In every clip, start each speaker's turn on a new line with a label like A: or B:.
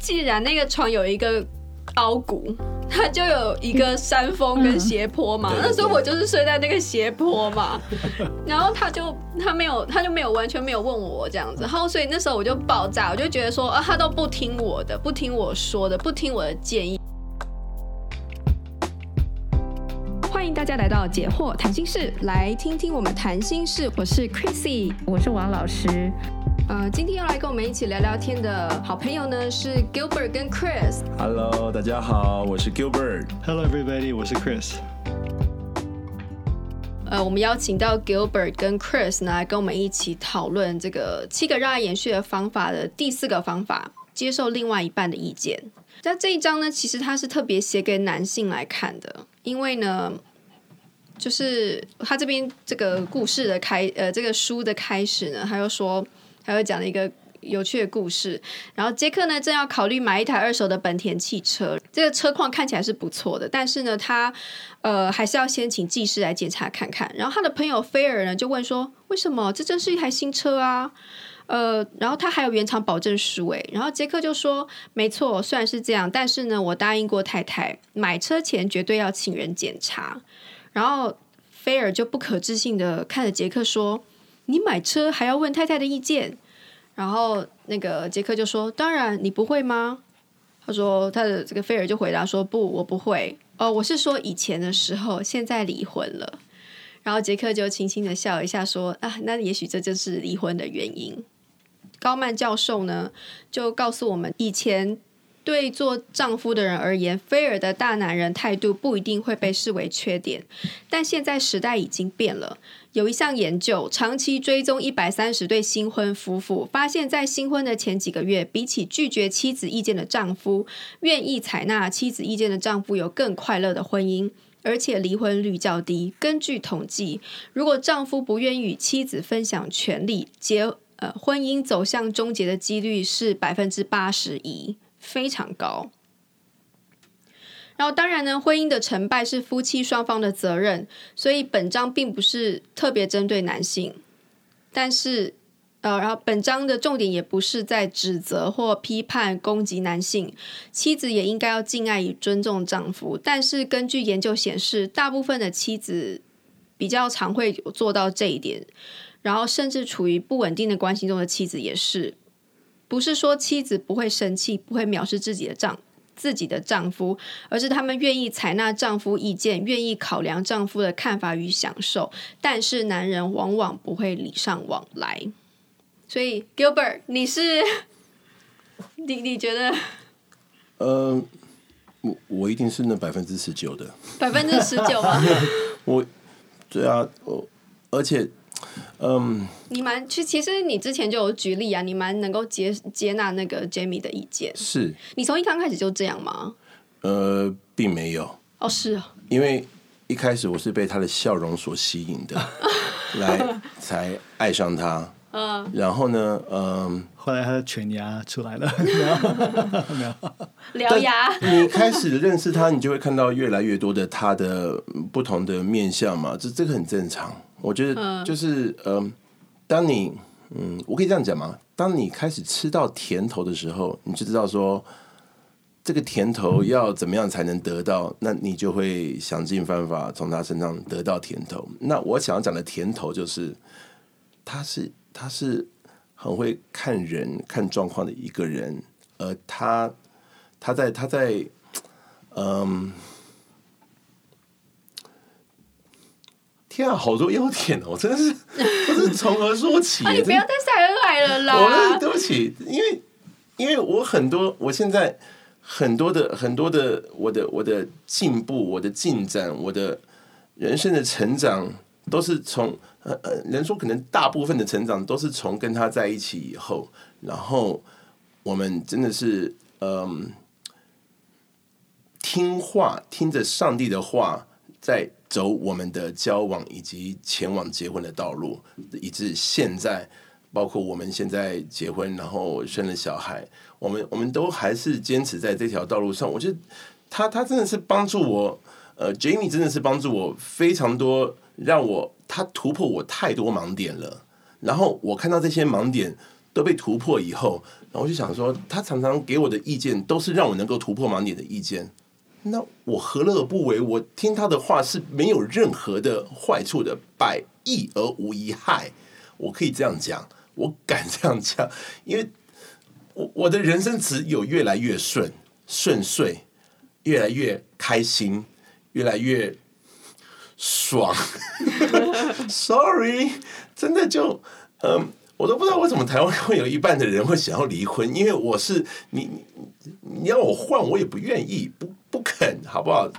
A: 既然那个床有一个凹谷，它就有一个山峰跟斜坡嘛。那时候我就是睡在那个斜坡嘛。然后他就他没有他就没有完全没有问我这样子。然后所以那时候我就爆炸，我就觉得说啊，他都不听我的，不听我说的，不听我的建议。欢迎大家来到解惑谈心室，来听听我们谈心事。我是 Chrissy，
B: 我是王老师。
A: 呃，今天要来跟我们一起聊聊天的好朋友呢是 Gilbert 跟 Chris。
C: Hello，大家好，我是 Gilbert。
D: Hello everybody，我是 Chris。
A: 呃，我们邀请到 Gilbert 跟 Chris 呢来跟我们一起讨论这个七个热爱延续的方法的第四个方法，接受另外一半的意见。那这一章呢，其实它是特别写给男性来看的，因为呢，就是他这边这个故事的开，呃，这个书的开始呢，他又说。还会讲了一个有趣的故事，然后杰克呢正要考虑买一台二手的本田汽车，这个车况看起来是不错的，但是呢他呃还是要先请技师来检查看看。然后他的朋友菲尔呢就问说：“为什么？这真是一台新车啊！”呃，然后他还有原厂保证书诶。然后杰克就说：“没错，虽然是这样，但是呢我答应过太太，买车前绝对要请人检查。”然后菲尔就不可置信的看着杰克说。你买车还要问太太的意见，然后那个杰克就说：“当然，你不会吗？”他说：“他的这个菲尔就回答说：‘不，我不会。’哦，我是说以前的时候，现在离婚了。”然后杰克就轻轻的笑一下说：“啊，那也许这就是离婚的原因。”高曼教授呢就告诉我们，以前对做丈夫的人而言，菲尔的大男人态度不一定会被视为缺点，但现在时代已经变了。有一项研究，长期追踪一百三十对新婚夫妇，发现，在新婚的前几个月，比起拒绝妻子意见的丈夫，愿意采纳妻子意见的丈夫有更快乐的婚姻，而且离婚率较低。根据统计，如果丈夫不愿意与妻子分享权利，结呃婚姻走向终结的几率是百分之八十一，非常高。然后，当然呢，婚姻的成败是夫妻双方的责任，所以本章并不是特别针对男性，但是，呃，然后本章的重点也不是在指责或批判、攻击男性，妻子也应该要敬爱与尊重丈夫。但是，根据研究显示，大部分的妻子比较常会做到这一点，然后甚至处于不稳定的关系中的妻子也是，不是说妻子不会生气、不会藐视自己的丈夫。自己的丈夫，而是他们愿意采纳丈夫意见，愿意考量丈夫的看法与享受。但是男人往往不会礼尚往来。所以，Gilbert，你是 你你觉得？
C: 呃，我我一定是那百分之十九的。
A: 百分之十九吗？
C: 我，对啊，我而且。嗯，
A: 你蛮其其实你之前就有举例啊，你蛮能够接接纳那个 Jamie 的意见。
C: 是
A: 你从一刚开始就这样吗？
C: 呃，并没有。
A: 哦，是啊。
C: 因为一开始我是被他的笑容所吸引的，来才爱上他。嗯。然后呢，嗯，
D: 后来他的犬牙出来了，
A: 没有。獠牙。
C: 你开始认识他，你就会看到越来越多的他的不同的面相嘛，这这个很正常。我觉得就是，嗯、呃，当你，嗯，我可以这样讲吗？当你开始吃到甜头的时候，你就知道说，这个甜头要怎么样才能得到，那你就会想尽办法从他身上得到甜头。那我想要讲的甜头就是，他是他是很会看人看状况的一个人，而他他在他在，嗯。天啊，好多优点哦！真的是，不是从何说起？
A: 啊、你不要再晒恩爱了啦！
C: 我对不起，因为因为我很多，我现在很多的很多的我的我的进步，我的进展，我的人生的成长，都是从呃呃，人说可能大部分的成长都是从跟他在一起以后，然后我们真的是嗯、呃，听话，听着上帝的话，在。走我们的交往以及前往结婚的道路，以致现在，包括我们现在结婚，然后生了小孩，我们我们都还是坚持在这条道路上。我觉得他他真的是帮助我，呃，Jamie 真的是帮助我非常多，让我他突破我太多盲点了。然后我看到这些盲点，都被突破以后，然后我就想说，他常常给我的意见都是让我能够突破盲点的意见。那我何乐而不为？我听他的话是没有任何的坏处的，百益而无一害。我可以这样讲，我敢这样讲，因为我我的人生只有越来越顺顺遂，越来越开心，越来越爽。Sorry，真的就嗯。我都不知道为什么台湾会有一半的人会想要离婚，因为我是你，你要我换我也不愿意，不不肯，好不好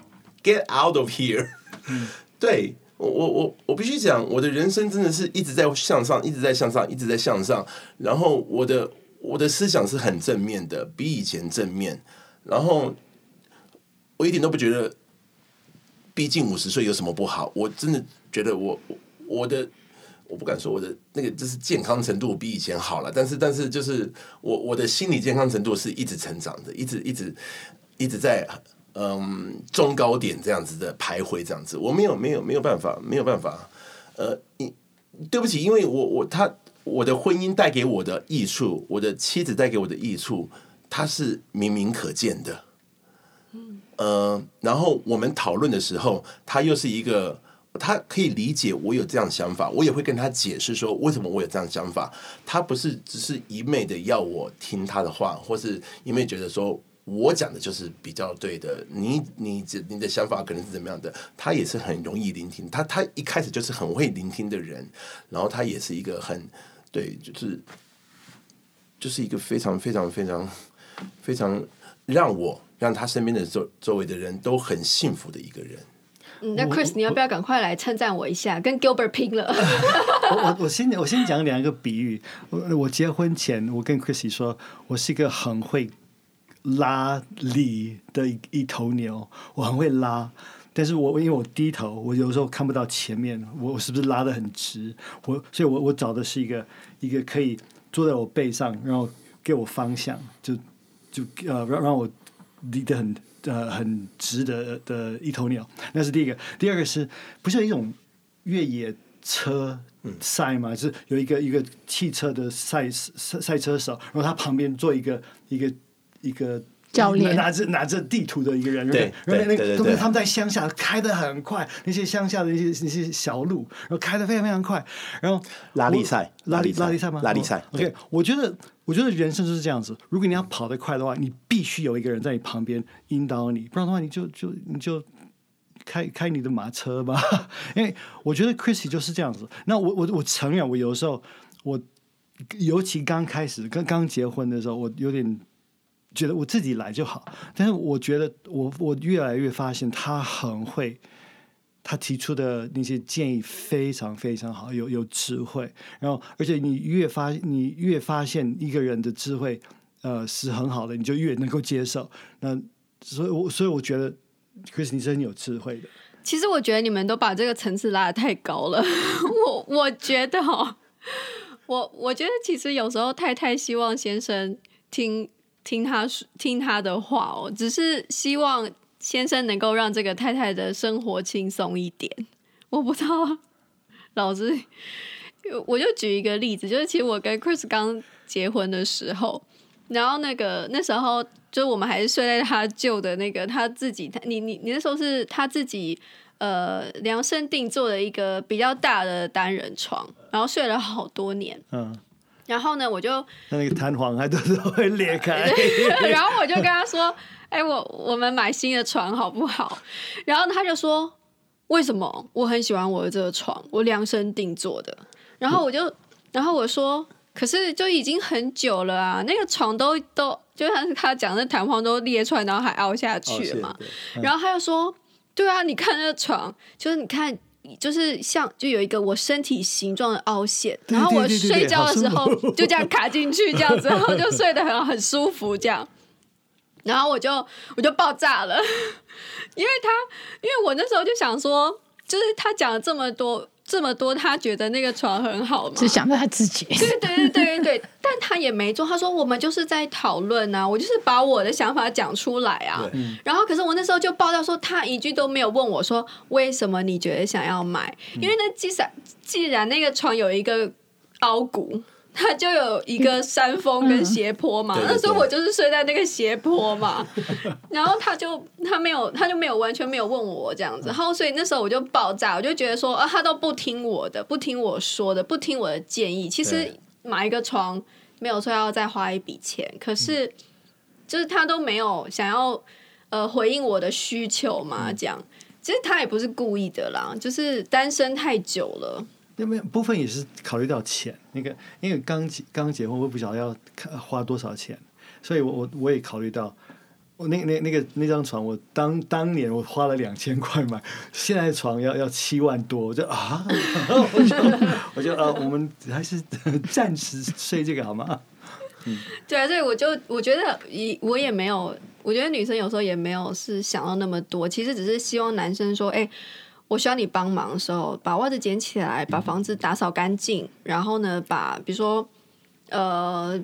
C: ？Get out of here！嗯，对我我我我必须讲，我的人生真的是一直在向上，一直在向上，一直在向上。然后我的我的思想是很正面的，比以前正面。然后我一点都不觉得，毕竟五十岁有什么不好？我真的觉得我我的。我不敢说我的那个就是健康程度比以前好了，但是但是就是我我的心理健康程度是一直成长的，一直一直一直在嗯中高点这样子的徘徊这样子，我没有没有没有办法没有办法，呃，你对不起，因为我我他我的婚姻带给我的益处，我的妻子带给我的益处，它是明明可见的，嗯，呃，然后我们讨论的时候，他又是一个。他可以理解我有这样的想法，我也会跟他解释说为什么我有这样的想法。他不是只是一昧的要我听他的话，或是一昧觉得说我讲的就是比较对的。你你这你的想法可能是怎么样的？他也是很容易聆听，他他一开始就是很会聆听的人，然后他也是一个很对，就是就是一个非常非常非常非常让我让他身边的周周围的人都很幸福的一个人。
A: 嗯，那 Chris，你要不要赶快来称赞我一下？跟 Gilbert 拼了！
D: 我我我先我先讲两个比喻。我我结婚前，我跟 Chris 说，我是一个很会拉力的一一头牛，我很会拉。但是我因为我低头，我有时候看不到前面，我我是不是拉的很直？我所以我我找的是一个一个可以坐在我背上，然后给我方向，就就呃让让我离得很。呃，很直的的一头牛，那是第一个。第二个是不是有一种越野车赛嘛？就是有一个一个汽车的赛赛赛车手，然后他旁边坐一个一个一个
B: 教练，
D: 拿着拿着地图的一个人，
C: 对，
D: 然后那个都是他们在乡下开的很快，那些乡下的一些那些小路，然后开的非常非常快，然后
C: 拉力赛，
D: 拉力拉力赛吗？
C: 拉力赛。
D: OK，我觉得。我觉得人生就是这样子。如果你要跑得快的话，你必须有一个人在你旁边引导你，不然的话，你就就你就开开你的马车吧。因为我觉得 Chrissy 就是这样子。那我我我承认，我有时候我尤其刚开始刚刚结婚的时候，我有点觉得我自己来就好。但是我觉得我我越来越发现他很会。他提出的那些建议非常非常好，有有智慧。然后，而且你越发你越发现一个人的智慧，呃，是很好的，你就越能够接受。那所以，我所以我觉得，Chris 你是很有智慧的。
A: 其实我觉得你们都把这个层次拉得太高了。我我觉得哦，我我觉得其实有时候太太希望先生听听他说听他的话哦，只是希望。先生能够让这个太太的生活轻松一点，我不知道。老子，我就举一个例子，就是其实我跟 Chris 刚结婚的时候，然后那个那时候就我们还是睡在他旧的那个他自己，他你你你那时候是他自己呃量身定做的一个比较大的单人床，然后睡了好多年。嗯，然后呢，我就
D: 那个弹簧还都是会裂开，
A: 然后我就跟他说。哎、欸，我我们买新的床好不好？然后他就说：“为什么？我很喜欢我的这个床，我量身定做的。”然后我就，然后我说：“可是就已经很久了啊，那个床都都，就像他讲的弹簧都裂出来，然后还凹下去了嘛。哦嗯”然后他就说：“对啊，你看那个床，就是你看，就是像就有一个我身体形状的凹陷，然后我睡觉的时候 就这样卡进去，这样子，然后就睡得很很舒服，这样。”然后我就我就爆炸了，因为他因为我那时候就想说，就是他讲了这么多这么多，他觉得那个床很好吗，
B: 只想到他自己。
A: 对对对对对，但他也没做。他说我们就是在讨论啊，我就是把我的想法讲出来啊。然后可是我那时候就爆料说，他一句都没有问我说为什么你觉得想要买？因为那既然既然那个床有一个凹骨。它就有一个山峰跟斜坡嘛，那时候我就是睡在那个斜坡嘛，然后他就他没有他就没有完全没有问我这样子，然后所以那时候我就爆炸，我就觉得说啊，他都不听我的，不听我说的，不听我的建议。其实买一个床没有说要再花一笔钱，可是就是他都没有想要呃回应我的需求嘛，这样。其实他也不是故意的啦，就是单身太久了。
D: 那边部分也是考虑到钱，那个因为刚结刚结婚，我不晓得要花多少钱，所以我我我也考虑到，我那那那个那张床，我当当年我花了两千块买，现在床要要七万多，我就啊，我就我就啊，我们还是暂时睡这个好吗？
A: 嗯，对啊，所以我就我觉得也我也没有。我觉得女生有时候也没有是想到那么多，其实只是希望男生说：“哎、我需要你帮忙的时候，把袜子捡起来，把房子打扫干净，然后呢，把比如说，呃，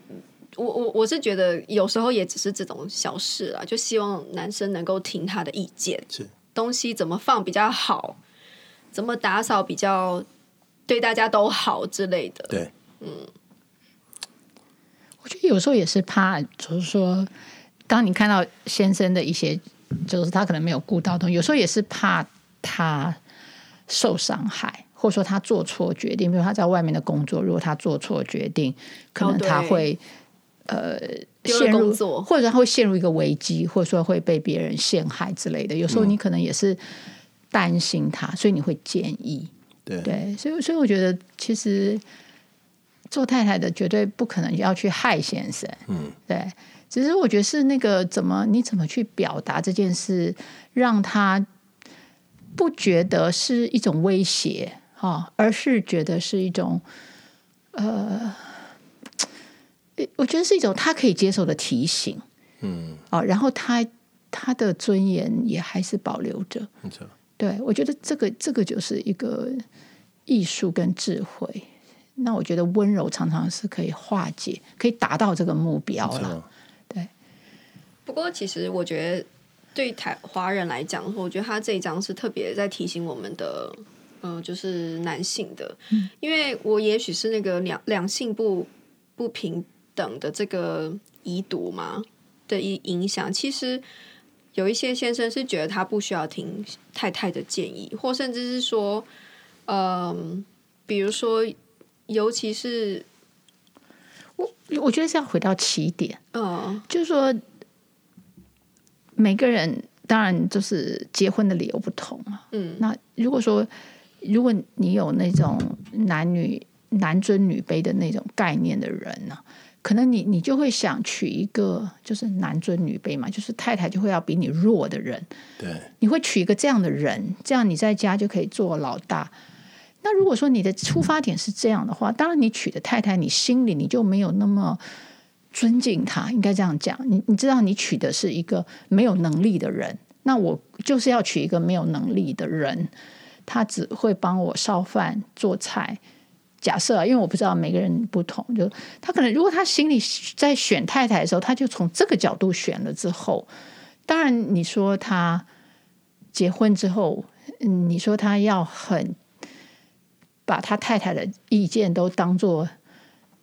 A: 我我我是觉得有时候也只是这种小事啦，就希望男生能够听他的意见，
C: 是
A: 东西怎么放比较好，怎么打扫比较对大家都好之类的。
C: 对，
A: 嗯，
B: 我觉得有时候也是怕，就是说。当你看到先生的一些，就是他可能没有顾到的，有时候也是怕他受伤害，或者说他做错决定。比如他在外面的工作，如果他做错决定，可能他会、哦、呃陷入，或者他会陷入一个危机，或者说会被别人陷害之类的。有时候你可能也是担心他，所以你会建议。
C: 对，
B: 对，所以所以我觉得其实做太太的绝对不可能要去害先生。嗯，对。只是我觉得是那个怎么你怎么去表达这件事，让他不觉得是一种威胁哈，而是觉得是一种呃，我觉得是一种他可以接受的提醒，嗯，啊，然后他他的尊严也还是保留着，没错，对，我觉得这个这个就是一个艺术跟智慧。那我觉得温柔常常是可以化解，可以达到这个目标了。对。
A: 不过，其实我觉得对台华人来讲，我觉得他这一章是特别在提醒我们的，嗯、呃，就是男性的，嗯、因为我也许是那个两两性不不平等的这个遗毒嘛的影影响。其实有一些先生是觉得他不需要听太太的建议，或甚至是说，嗯、呃，比如说，尤其是
B: 我我觉得是要回到起点，嗯、
A: 呃，
B: 就是说。每个人当然就是结婚的理由不同啊。
A: 嗯，
B: 那如果说如果你有那种男女男尊女卑的那种概念的人呢，可能你你就会想娶一个就是男尊女卑嘛，就是太太就会要比你弱的人。
C: 对，
B: 你会娶一个这样的人，这样你在家就可以做老大。那如果说你的出发点是这样的话，当然你娶的太太，你心里你就没有那么。尊敬他，应该这样讲。你你知道，你娶的是一个没有能力的人，那我就是要娶一个没有能力的人，他只会帮我烧饭做菜。假设啊，因为我不知道每个人不同，就他可能如果他心里在选太太的时候，他就从这个角度选了之后，当然你说他结婚之后，嗯你说他要很把他太太的意见都当做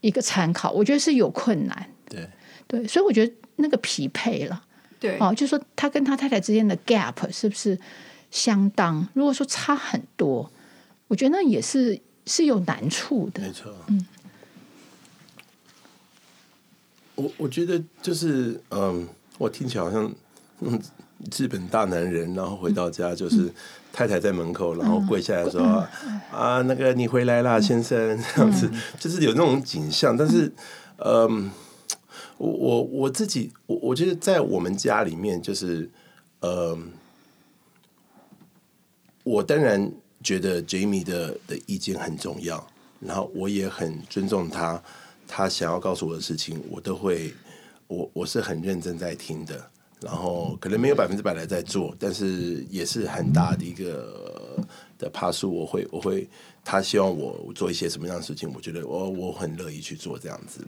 B: 一个参考，我觉得是有困难。
C: 对。
B: 对，所以我觉得那个匹配了，
A: 对。
B: 哦，就是说他跟他太太之间的 gap 是不是相当？如果说差很多，我觉得那也是是有难处的。
C: 没错，嗯，我我觉得就是嗯，我听起来好像嗯，日本大男人，然后回到家就是太太在门口，然后跪下来说、嗯。嗯、啊，那个你回来啦，先生，这样子、嗯、就是有那种景象，但是嗯。我我我自己，我我觉得在我们家里面，就是，呃，我当然觉得 Jamie 的的意见很重要，然后我也很尊重他，他想要告诉我的事情，我都会，我我是很认真在听的，然后可能没有百分之百的在做，但是也是很大的一个的趴数，我会我会，他希望我做一些什么样的事情，我觉得我我很乐意去做这样子，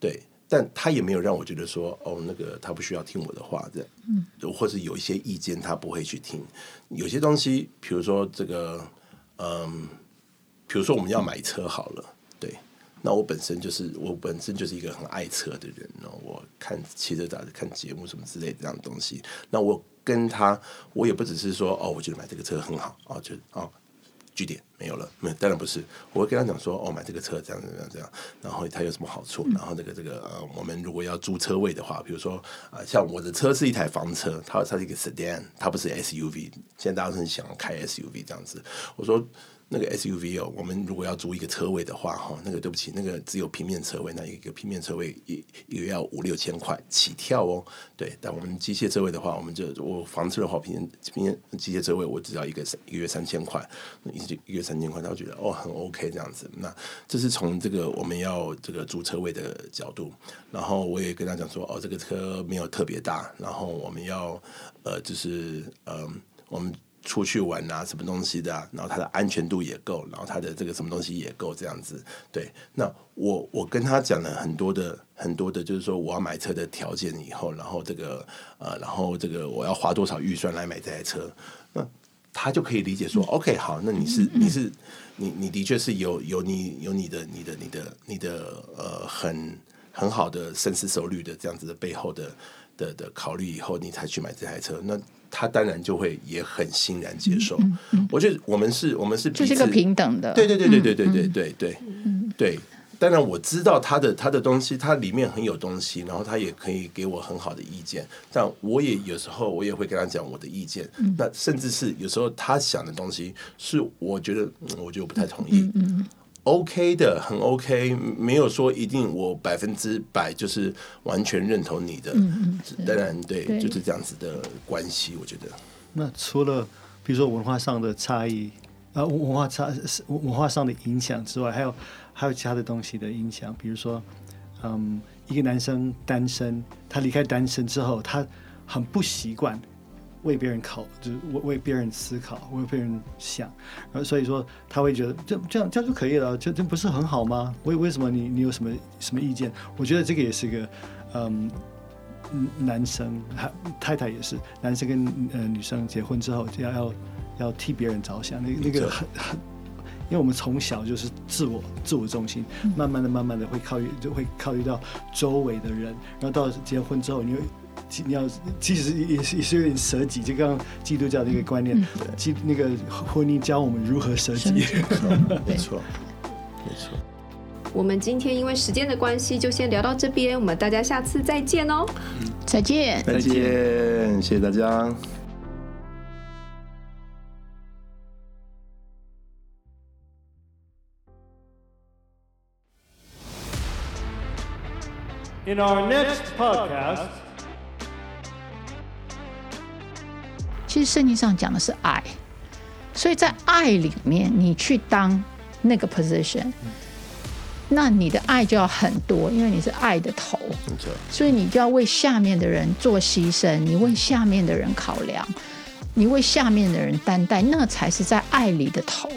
C: 对。但他也没有让我觉得说，哦，那个他不需要听我的话，这样，嗯，或者有一些意见他不会去听。有些东西，比如说这个，嗯，比如说我们要买车好了，对，那我本身就是我本身就是一个很爱车的人哦，我看汽车杂志、看节目什么之类的这样的东西。那我跟他，我也不只是说哦，我觉得买这个车很好哦，就哦。据点没有了，没当然不是，我会跟他讲说，哦，买这个车这样这样这样，然后它有什么好处，然后这个这个呃，我们如果要租车位的话，比如说啊、像我的车是一台房车，它它是一个 sedan，它不是 SUV，现在大家都很想开 SUV 这样子，我说。那个 SUV 哦，我们如果要租一个车位的话，哈，那个对不起，那个只有平面车位，那一个平面车位一一个要五六千块起跳哦。对，但我们机械车位的话，我们就我房车的话，平面平面机械车位我只要一个一个月三千块，一一月三千块，他觉得哦很 OK 这样子。那这是从这个我们要这个租车位的角度，然后我也跟他讲说，哦，这个车没有特别大，然后我们要呃就是嗯、我们。出去玩啊，什么东西的啊，然后它的安全度也够，然后它的这个什么东西也够，这样子。对，那我我跟他讲了很多的很多的，就是说我要买车的条件以后，然后这个呃，然后这个我要花多少预算来买这台车，那他就可以理解说，嗯，OK，好，那你是你是你你的确是有有你有你的你的你的你的呃很很好的深思熟虑的这样子的背后的的的考虑以后，你才去买这台车，那。他当然就会也很欣然接受。嗯嗯、我觉得我们是，我们是
B: 就是个平等的。
C: 对对对对对对对对对。当然我知道他的他的东西，他里面很有东西，然后他也可以给我很好的意见。但我也有时候我也会跟他讲我的意见。嗯、那甚至是有时候他想的东西是我觉得，我觉得我不太同意。OK 的，很 OK，没有说一定我百分之百就是完全认同你的。嗯嗯，当然对，对，就是这样子的关系，我觉得。
D: 那除了比如说文化上的差异啊，文化差文化上的影响之外，还有还有其他的东西的影响，比如说，嗯，一个男生单身，他离开单身之后，他很不习惯。为别人考，就是为为别人思考，为别人想，然后所以说他会觉得这这样这样就可以了，这这不是很好吗？为为什么你你有什么什么意见？我觉得这个也是一个，嗯，男生还太太也是，男生跟呃女生结婚之后就要要要替别人着想，那那个很很，因为我们从小就是自我自我中心，慢慢的慢慢的会考虑就会考虑到周围的人，然后到结婚之后你会。你要其实也是也是有点舍己，就刚刚基督教的一个观念，基、嗯、那个婚姻教我们如何舍己，没错，
C: 没错。
A: 我们今天因为时间的关系，就先聊到这边，我们大家下次再见哦，
B: 再见，
C: 再见，谢谢大家。
E: In our next podcast.
B: 其实圣经上讲的是爱，所以在爱里面，你去当那个 position，那你的爱就要很多，因为你是爱的头，所以你就要为下面的人做牺牲，你为下面的人考量，你为下面的人担待，那才是在爱里的头。